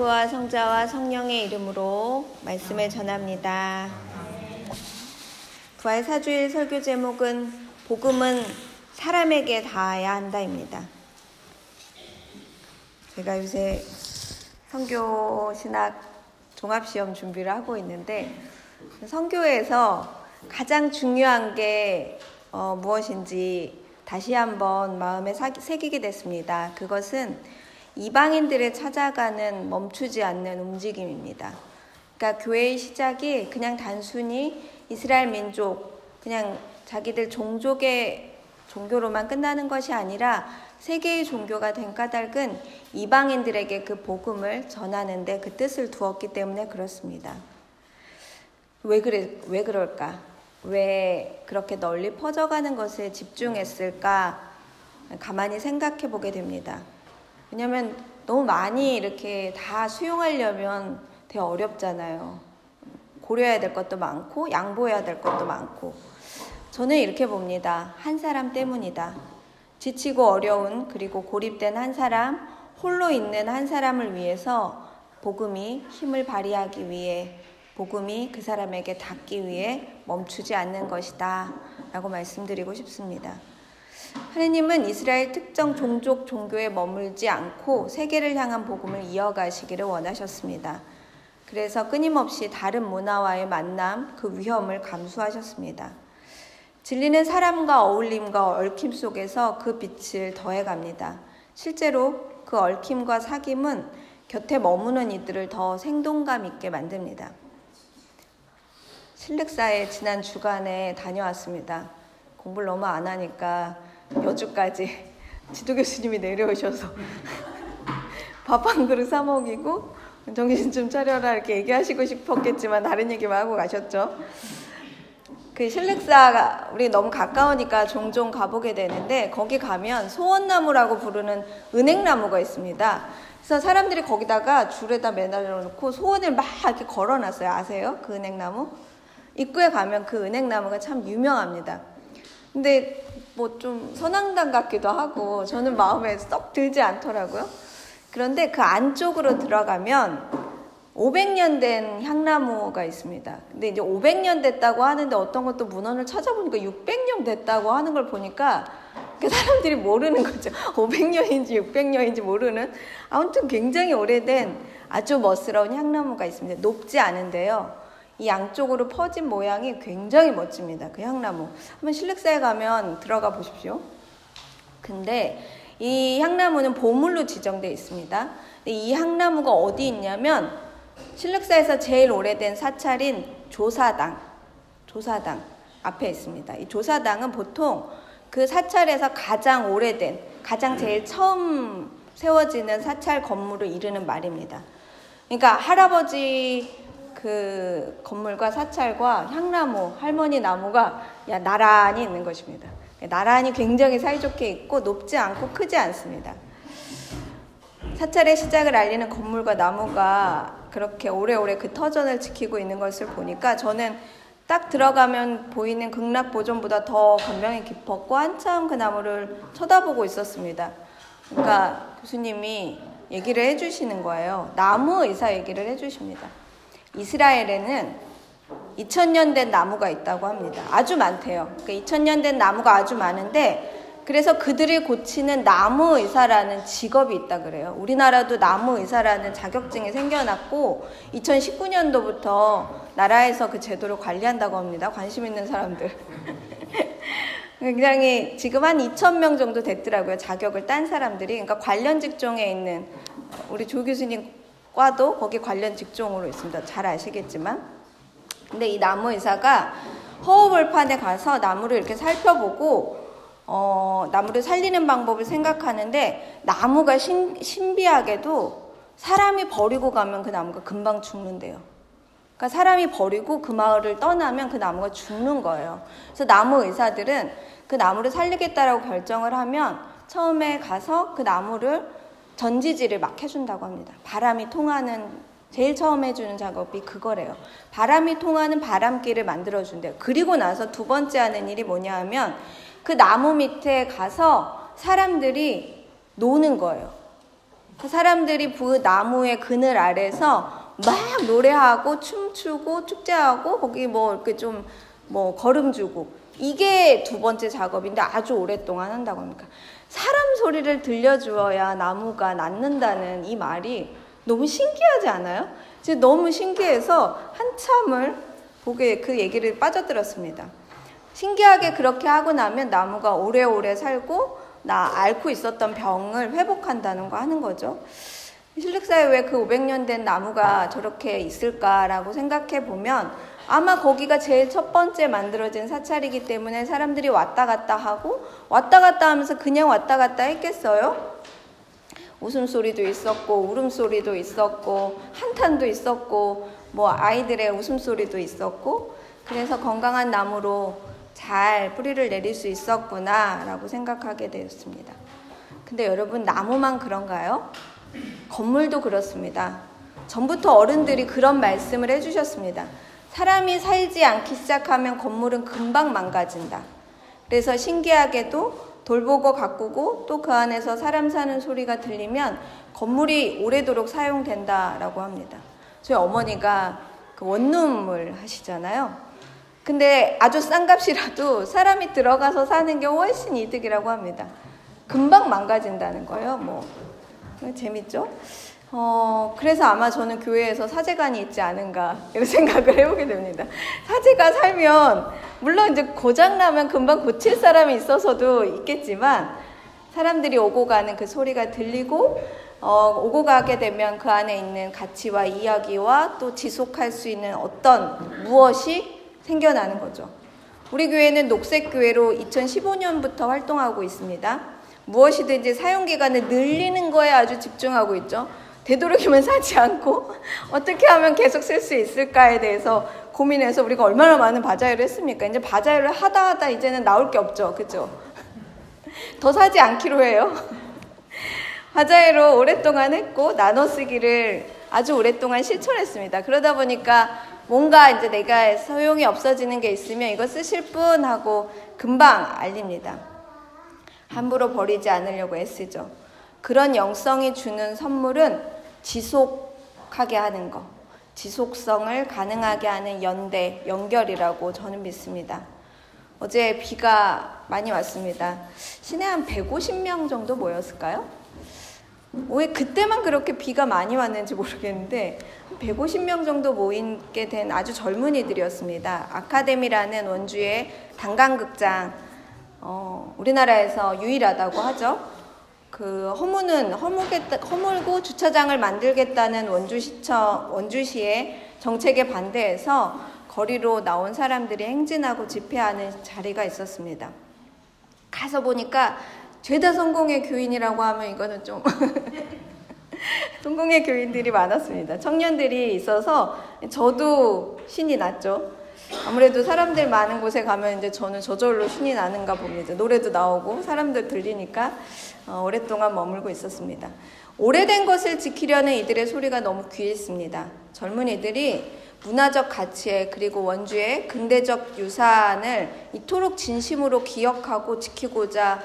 성부와 성자와 성령의 이름으로 말씀을 전합니다. 부활 사주일 설교 제목은 복음은 사람에게 닿아야 한다입니다. 제가 요새 성교 신학 종합 시험 준비를 하고 있는데 성교에서 가장 중요한 게 어, 무엇인지 다시 한번 마음에 새기게 됐습니다. 그것은 이방인들을 찾아가는 멈추지 않는 움직임입니다. 그러니까 교회의 시작이 그냥 단순히 이스라엘 민족, 그냥 자기들 종족의 종교로만 끝나는 것이 아니라 세계의 종교가 된 까닭은 이방인들에게 그 복음을 전하는데 그 뜻을 두었기 때문에 그렇습니다. 왜 그래, 왜 그럴까? 왜 그렇게 널리 퍼져가는 것에 집중했을까? 가만히 생각해 보게 됩니다. 왜냐하면 너무 많이 이렇게 다 수용하려면 되게 어렵잖아요. 고려해야 될 것도 많고 양보해야 될 것도 많고 저는 이렇게 봅니다. 한 사람 때문이다. 지치고 어려운 그리고 고립된 한 사람, 홀로 있는 한 사람을 위해서 복음이 힘을 발휘하기 위해 복음이 그 사람에게 닿기 위해 멈추지 않는 것이다. 라고 말씀드리고 싶습니다. 하느님은 이스라엘 특정 종족 종교에 머물지 않고 세계를 향한 복음을 이어가시기를 원하셨습니다. 그래서 끊임없이 다른 문화와의 만남, 그 위험을 감수하셨습니다. 진리는 사람과 어울림과 얽힘 속에서 그 빛을 더해갑니다. 실제로 그 얽힘과 사귐은 곁에 머무는 이들을 더 생동감 있게 만듭니다. 실력사에 지난 주간에 다녀왔습니다. 공부를 너무 안 하니까 여주까지 지도 교수님이 내려오셔서 밥 한 그릇 사 먹이고 정신 좀 차려라 이렇게 얘기하시고 싶었겠지만 다른 얘기만 하고 가셨죠. 그 실렉사가 우리 너무 가까우니까 종종 가보게 되는데 거기 가면 소원나무라고 부르는 은행나무가 있습니다. 그래서 사람들이 거기다가 줄에다 매달려 놓고 소원을 막 이렇게 걸어놨어요. 아세요? 그 은행나무? 입구에 가면 그 은행나무가 참 유명합니다. 근데 뭐 좀 선앙당 같기도 하고 저는 마음에 썩 들지 않더라고요. 그런데 그 안쪽으로 들어가면 500년 된 향나무가 있습니다. 근데 이제 500년 됐다고 하는데 어떤 것도 문헌을 찾아보니까 600년 됐다고 하는 걸 보니까 그 사람들이 모르는 거죠. 500년인지 600년인지 모르는 아무튼 굉장히 오래된 아주 멋스러운 향나무가 있습니다. 높지 않은데요. 이 양쪽으로 퍼진 모양이 굉장히 멋집니다. 그 향나무. 한번 실렉사에 가면 들어가 보십시오. 근데 이 향나무는 보물로 지정되어 있습니다. 이 향나무가 어디 있냐면 실렉사에서 제일 오래된 사찰인 조사당, 조사당 앞에 있습니다. 이 조사당은 보통 그 사찰에서 가장 오래된, 가장 제일 처음 세워지는 사찰 건물을 이르는 말입니다. 그러니까 할아버지 그 건물과 사찰과 향나무, 할머니 나무가 나란히 있는 것입니다. 나란히 굉장히 사이좋게 있고 높지 않고 크지 않습니다. 사찰의 시작을 알리는 건물과 나무가 그렇게 오래오래 그 터전을 지키고 있는 것을 보니까 저는 딱 들어가면 보이는 극락 보존보다 더 감명이 깊었고 한참 그 나무를 쳐다보고 있었습니다. 그러니까 교수님이 얘기를 해주시는 거예요. 나무 의사 얘기를 해주십니다. 이스라엘에는 2000년 된 나무가 있다고 합니다. 아주 많대요. 그러니까 2000년 된 나무가 아주 많은데 그래서 그들을 고치는 나무 의사라는 직업이 있다 그래요. 우리나라도 나무 의사라는 자격증이 생겨났고 2019년도부터 나라에서 그 제도를 관리한다고 합니다. 관심 있는 사람들. 굉장히 지금 한 2,000명 정도 됐더라고요. 자격을 딴 사람들이. 그러니까 관련 직종에 있는 우리 조 교수님 과도 거기 관련 직종으로 있습니다. 잘 아시겠지만. 근데 이 나무 의사가 허허벌판에 가서 나무를 이렇게 살펴보고 어, 나무를 살리는 방법을 생각하는데 나무가 신, 신비하게도 사람이 버리고 가면 그 나무가 금방 죽는데요. 그러니까 사람이 버리고 그 마을을 떠나면 그 나무가 죽는 거예요. 그래서 나무 의사들은 그 나무를 살리겠다라고 결정을 하면 처음에 가서 그 나무를 전지지를 막 해준다고 합니다. 바람이 통하는 제일 처음 해주는 작업이 그거래요. 바람이 통하는 바람길을 만들어준대요. 그리고 나서 두 번째 하는 일이 뭐냐 하면 그 나무 밑에 가서 사람들이 노는 거예요. 그 사람들이 그 나무의 그늘 아래서 막 노래하고 춤추고 축제하고 거기 뭐 이렇게 좀 뭐 걸음 주고 이게 두 번째 작업인데 아주 오랫동안 한다고 합니까? 사람 소리를 들려주어야 나무가 낫는다는 이 말이 너무 신기하지 않아요? 이제 너무 신기해서 한참을 보게 그 얘기를 빠져들었습니다. 신기하게 그렇게 하고 나면 나무가 오래오래 살고 나 앓고 있었던 병을 회복한다는 거 하는 거죠. 실력사에 왜 그 500년 된 나무가 저렇게 있을까라고 생각해 보면 아마 거기가 제일 첫 번째 만들어진 사찰이기 때문에 사람들이 왔다 갔다 하고 왔다 갔다 하면서 그냥 왔다 갔다 했겠어요? 웃음소리도 있었고 울음소리도 있었고 한탄도 있었고 뭐 아이들의 웃음소리도 있었고 그래서 건강한 나무로 잘 뿌리를 내릴 수 있었구나라고 생각하게 되었습니다. 근데 여러분 나무만 그런가요? 건물도 그렇습니다. 전부터 어른들이 그런 말씀을 해주셨습니다. 사람이 살지 않기 시작하면 건물은 금방 망가진다. 그래서 신기하게도 돌보고 가꾸고 또 그 안에서 사람 사는 소리가 들리면 건물이 오래도록 사용된다라고 합니다. 저희 어머니가 그 원룸을 하시잖아요. 근데 아주 싼 값이라도 사람이 들어가서 사는 게 훨씬 이득이라고 합니다. 금방 망가진다는 거예요. 뭐 재밌죠? 어, 그래서 아마 저는 교회에서 사제관이 있지 않은가, 이런 생각을 해보게 됩니다. 사제가 살면, 물론 이제 고장나면 금방 고칠 사람이 있어서도 있겠지만, 사람들이 오고 가는 그 소리가 들리고, 어, 오고 가게 되면 그 안에 있는 가치와 이야기와 또 지속할 수 있는 어떤 무엇이 생겨나는 거죠. 우리 교회는 녹색교회로 2015년부터 활동하고 있습니다. 무엇이든지 사용기간을 늘리는 거에 아주 집중하고 있죠. 되도록이면 사지 않고 어떻게 하면 계속 쓸 수 있을까에 대해서 고민해서 우리가 얼마나 많은 바자회를 했습니까? 이제 바자회를 하다 하다 이제는 나올 게 없죠. 그죠? 더 사지 않기로 해요. 바자회로 오랫동안 했고 나눠 쓰기를 아주 오랫동안 실천했습니다. 그러다 보니까 뭔가 이제 내가 소용이 없어지는 게 있으면 이거 쓰실 분 하고 금방 알립니다. 함부로 버리지 않으려고 애쓰죠. 그런 영성이 주는 선물은 지속하게 하는 것, 지속성을 가능하게 하는 연대, 연결이라고 저는 믿습니다. 어제 비가 많이 왔습니다. 시내 한 150명 정도 모였을까요? 왜 그때만 그렇게 비가 많이 왔는지 모르겠는데 150명 정도 모이게 된 아주 젊은이들이었습니다. 아카데미라는 원주의 단강극장 어, 우리나라에서 유일하다고 하죠. 그 허무는 허무겠다, 허물고 주차장을 만들겠다는 원주시청 원주시의 정책에 반대해서 거리로 나온 사람들이 행진하고 집회하는 자리가 있었습니다. 가서 보니까 죄다 성공의 교인이라고 하면 이거는 좀 성공의 교인들이 많았습니다. 청년들이 있어서 저도 신이 났죠. 아무래도 사람들 많은 곳에 가면 이제 저는 저절로 신이 나는가 봅니다. 노래도 나오고 사람들 들리니까 어, 오랫동안 머물고 있었습니다. 오래된 것을 지키려는 이들의 소리가 너무 귀했습니다. 젊은이들이 문화적 가치에 그리고 원주의 근대적 유산을 이토록 진심으로 기억하고 지키고자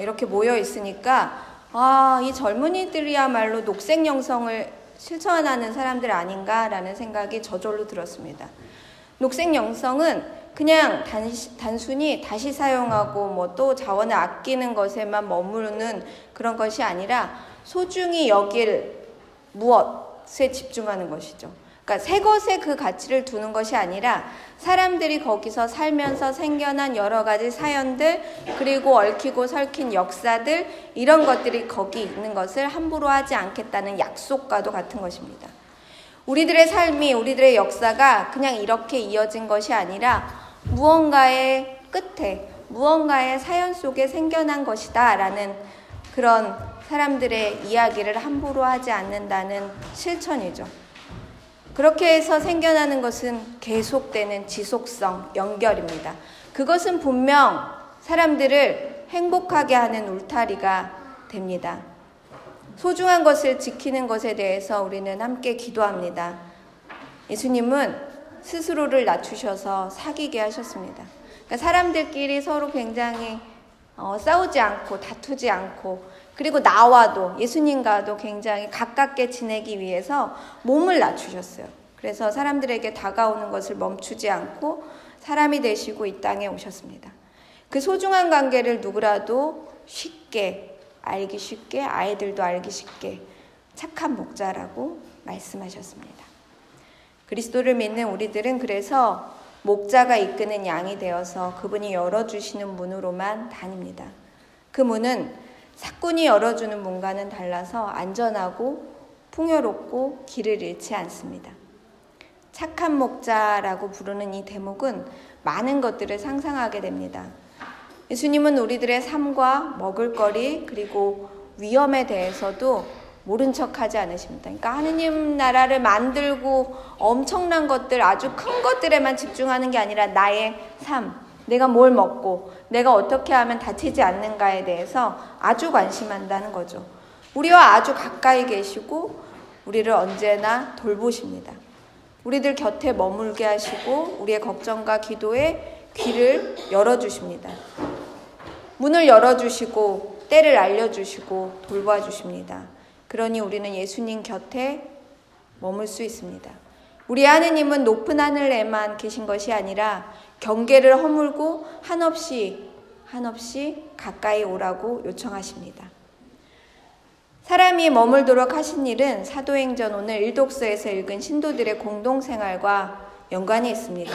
이렇게 모여 있으니까 아, 이 젊은이들이야말로 녹색 영성을 실천하는 사람들 아닌가라는 생각이 저절로 들었습니다. 녹색 영성은 그냥 단, 순히 다시 사용하고 뭐 또 자원을 아끼는 것에만 머무르는 그런 것이 아니라 소중히 여길 무엇에 집중하는 것이죠. 그러니까 새 것에 그 가치를 두는 것이 아니라 사람들이 거기서 살면서 생겨난 여러 가지 사연들 그리고 얽히고 설킨 역사들 이런 것들이 거기 있는 것을 함부로 하지 않겠다는 약속과도 같은 것입니다. 우리들의 삶이 우리들의 역사가 그냥 이렇게 이어진 것이 아니라 무언가의 끝에 무언가의 사연 속에 생겨난 것이다 라는 그런 사람들의 이야기를 함부로 하지 않는다는 실천이죠. 그렇게 해서 생겨나는 것은 계속되는 지속성, 연결입니다. 그것은 분명 사람들을 행복하게 하는 울타리가 됩니다. 소중한 것을 지키는 것에 대해서 우리는 함께 기도합니다. 예수님은 스스로를 낮추셔서 사귀게 하셨습니다. 그러니까 사람들끼리 서로 굉장히 어, 싸우지 않고 다투지 않고 그리고 나와도 예수님과도 굉장히 가깝게 지내기 위해서 몸을 낮추셨어요. 그래서 사람들에게 다가오는 것을 멈추지 않고 사람이 되시고 이 땅에 오셨습니다. 그 소중한 관계를 누구라도 쉽게 알기 쉽게 아이들도 알기 쉽게 착한 목자라고 말씀하셨습니다. 그리스도를 믿는 우리들은 그래서 목자가 이끄는 양이 되어서 그분이 열어주시는 문으로만 다닙니다. 그 문은 사꾼이 열어주는 문과는 달라서 안전하고 풍요롭고 길을 잃지 않습니다. 착한 목자라고 부르는 이 대목은 많은 것들을 상상하게 됩니다. 예수님은 우리들의 삶과 먹을거리 그리고 위험에 대해서도 모른 척 하지 않으십니다. 그러니까 하느님 나라를 만들고 엄청난 것들, 아주 큰 것들에만 집중하는 게 아니라 나의 삶, 내가 뭘 먹고 내가 어떻게 하면 다치지 않는가에 대해서 아주 관심한다는 거죠. 우리와 아주 가까이 계시고 우리를 언제나 돌보십니다. 우리들 곁에 머물게 하시고 우리의 걱정과 기도에 귀를 열어주십니다. 문을 열어주시고 때를 알려주시고 돌봐주십니다. 그러니 우리는 예수님 곁에 머물 수 있습니다. 우리 하느님은 높은 하늘에만 계신 것이 아니라 경계를 허물고 한없이 한없이 가까이 오라고 요청하십니다. 사람이 머물도록 하신 일은 사도행전 오늘 일독서에서 읽은 신도들의 공동생활과 연관이 있습니다.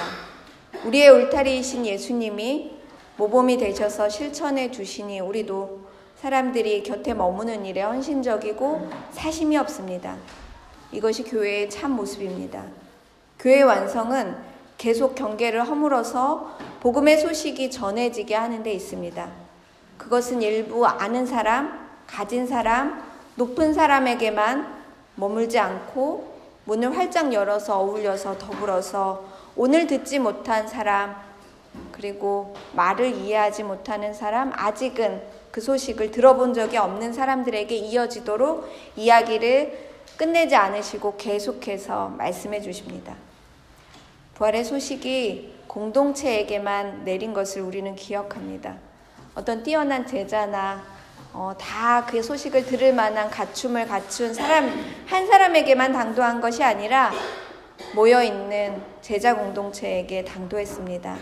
우리의 울타리이신 예수님이 모범이 되셔서 실천해 주시니 우리도 사람들이 곁에 머무는 일에 헌신적이고 사심이 없습니다. 이것이 교회의 참 모습입니다. 교회 완성은 계속 경계를 허물어서 복음의 소식이 전해지게 하는 데 있습니다. 그것은 일부 아는 사람, 가진 사람, 높은 사람에게만 머물지 않고 문을 활짝 열어서 어울려서 더불어서 오늘 듣지 못한 사람, 그리고 말을 이해하지 못하는 사람, 아직은 그 소식을 들어본 적이 없는 사람들에게 이어지도록 이야기를 끝내지 않으시고 계속해서 말씀해 주십니다. 부활의 소식이 공동체에게만 내린 것을 우리는 기억합니다. 어떤 뛰어난 제자나 어, 다 그 소식을 들을 만한 갖춤을 갖춘 사람 한 사람에게만 당도한 것이 아니라 모여 있는 제자 공동체에게 당도했습니다.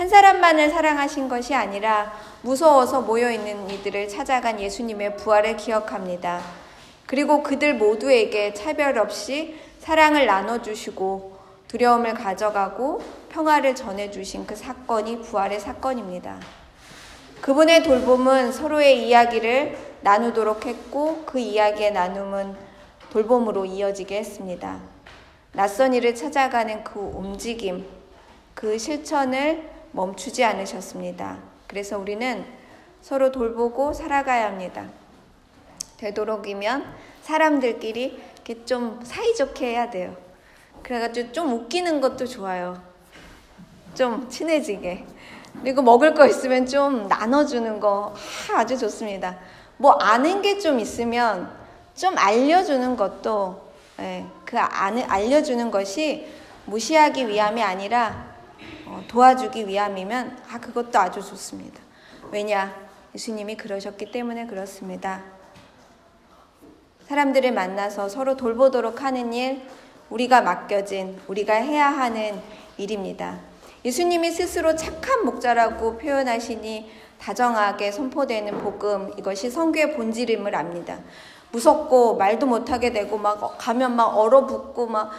한 사람만을 사랑하신 것이 아니라 무서워서 모여있는 이들을 찾아간 예수님의 부활을 기억합니다. 그리고 그들 모두에게 차별 없이 사랑을 나눠주시고 두려움을 가져가고 평화를 전해주신 그 사건이 부활의 사건입니다. 그분의 돌봄은 서로의 이야기를 나누도록 했고 그 이야기의 나눔은 돌봄으로 이어지게 했습니다. 낯선 이를 찾아가는 그 움직임, 그 실천을 멈추지 않으셨습니다. 그래서 우리는 서로 돌보고 살아가야 합니다. 되도록이면 사람들끼리 이렇게 좀 사이좋게 해야 돼요. 그래가지고 좀 웃기는 것도 좋아요. 좀 친해지게. 그리고 먹을 거 있으면 좀 나눠주는 거 아주 좋습니다. 뭐 아는 게 좀 있으면 좀 알려주는 것도 예, 그 아는 알려주는 것이 무시하기 위함이 아니라 어, 도와주기 위함이면 아 그것도 아주 좋습니다. 왜냐 예수님이 그러셨기 때문에 그렇습니다. 사람들을 만나서 서로 돌보도록 하는 일 우리가 맡겨진 우리가 해야 하는 일입니다. 예수님이 스스로 착한 목자라고 표현하시니 다정하게 선포되는 복음 이것이 성교의 본질임을 압니다. 무섭고 말도 못하게 되고 막 가면 막 얼어붙고 막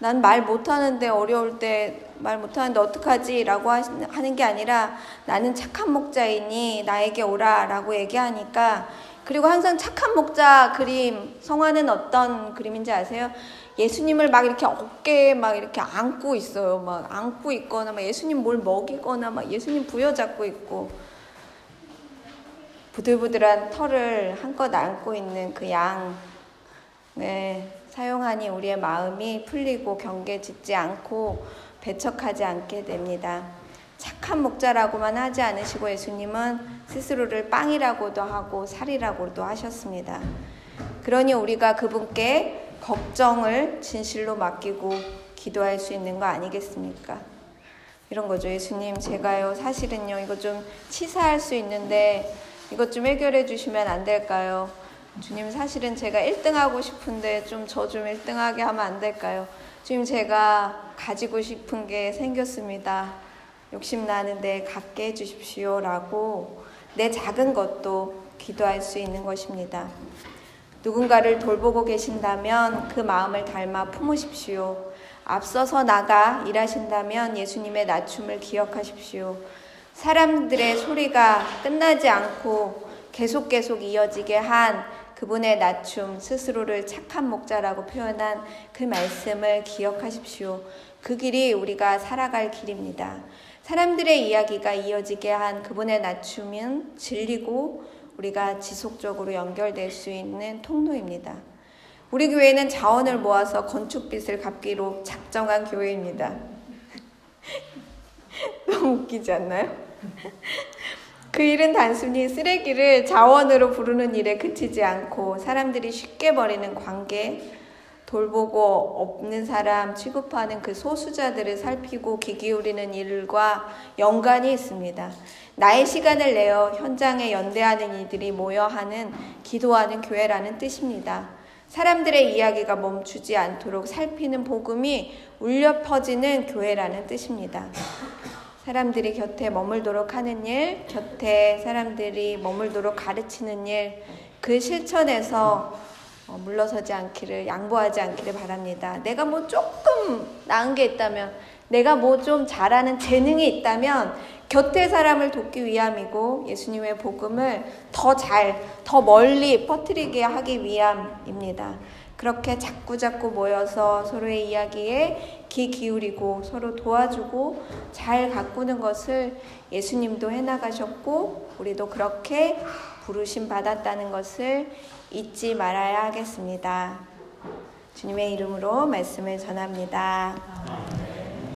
난 말 못하는데 어려울 때 말 못하는데 어떡하지? 라고 하는 게 아니라 나는 착한 목자이니 나에게 오라 라고 얘기하니까 그리고 항상 착한 목자 그림, 성화는 어떤 그림인지 아세요? 예수님을 막 이렇게 어깨에 막 이렇게 안고 있어요. 막 안고 있거나 막 예수님 뭘 먹이거나 막 예수님 부여잡고 있고 부들부들한 털을 한껏 안고 있는 그 양. 네. 사용하니 우리의 마음이 풀리고 경계 짓지 않고 배척하지 않게 됩니다. 착한 목자라고만 하지 않으시고 예수님은 스스로를 빵이라고도 하고 살이라고도 하셨습니다. 그러니 우리가 그분께 걱정을 진실로 맡기고 기도할 수 있는 거 아니겠습니까? 이런 거죠. 예수님, 제가요, 사실은요, 이거 좀 치사할 수 있는데, 이것 좀 해결해 주시면 안 될까요? 주님 사실은 제가 1등 하고 싶은데 좀저좀 1등 하게 하면 안 될까요? 주님 제가 가지고 싶은 게 생겼습니다. 욕심 나는데 갖게 해주십시오. 라고 내 작은 것도 기도할 수 있는 것입니다. 누군가를 돌보고 계신다면 그 마음을 닮아 품으십시오. 앞서서 나가 일하신다면 예수님의 낮춤을 기억하십시오. 사람들의 소리가 끝나지 않고 계속 계속 이어지게 한 그분의 낮춤, 스스로를 착한 목자라고 표현한 그 말씀을 기억하십시오. 그 길이 우리가 살아갈 길입니다. 사람들의 이야기가 이어지게 한 그분의 낮춤은 진리고 우리가 지속적으로 연결될 수 있는 통로입니다. 우리 교회는 자원을 모아서 건축빚을 갚기로 작정한 교회입니다. 너무 웃기지 않나요? 그 일은 단순히 쓰레기를 자원으로 부르는 일에 그치지 않고 사람들이 쉽게 버리는 관계, 돌보고 없는 사람 취급하는 그 소수자들을 살피고 귀 기울이는 일과 연관이 있습니다. 나의 시간을 내어 현장에 연대하는 이들이 모여 하는 기도하는 교회라는 뜻입니다. 사람들의 이야기가 멈추지 않도록 살피는 복음이 울려 퍼지는 교회라는 뜻입니다. 사람들이 곁에 머물도록 하는 일, 곁에 사람들이 머물도록 가르치는 일, 그 실천에서 어, 물러서지 않기를 양보하지 않기를 바랍니다. 내가 뭐 조금 나은 게 있다면 내가 뭐 좀 잘하는 재능이 있다면 곁에 사람을 돕기 위함이고 예수님의 복음을 더 잘, 더 멀리 퍼뜨리게 하기 위함입니다. 그렇게 자꾸자꾸 모여서 서로의 이야기에 귀 기울이고 서로 도와주고 잘 가꾸는 것을 예수님도 해나가셨고 우리도 그렇게 부르심 받았다는 것을 잊지 말아야 하겠습니다. 주님의 이름으로 말씀을 전합니다.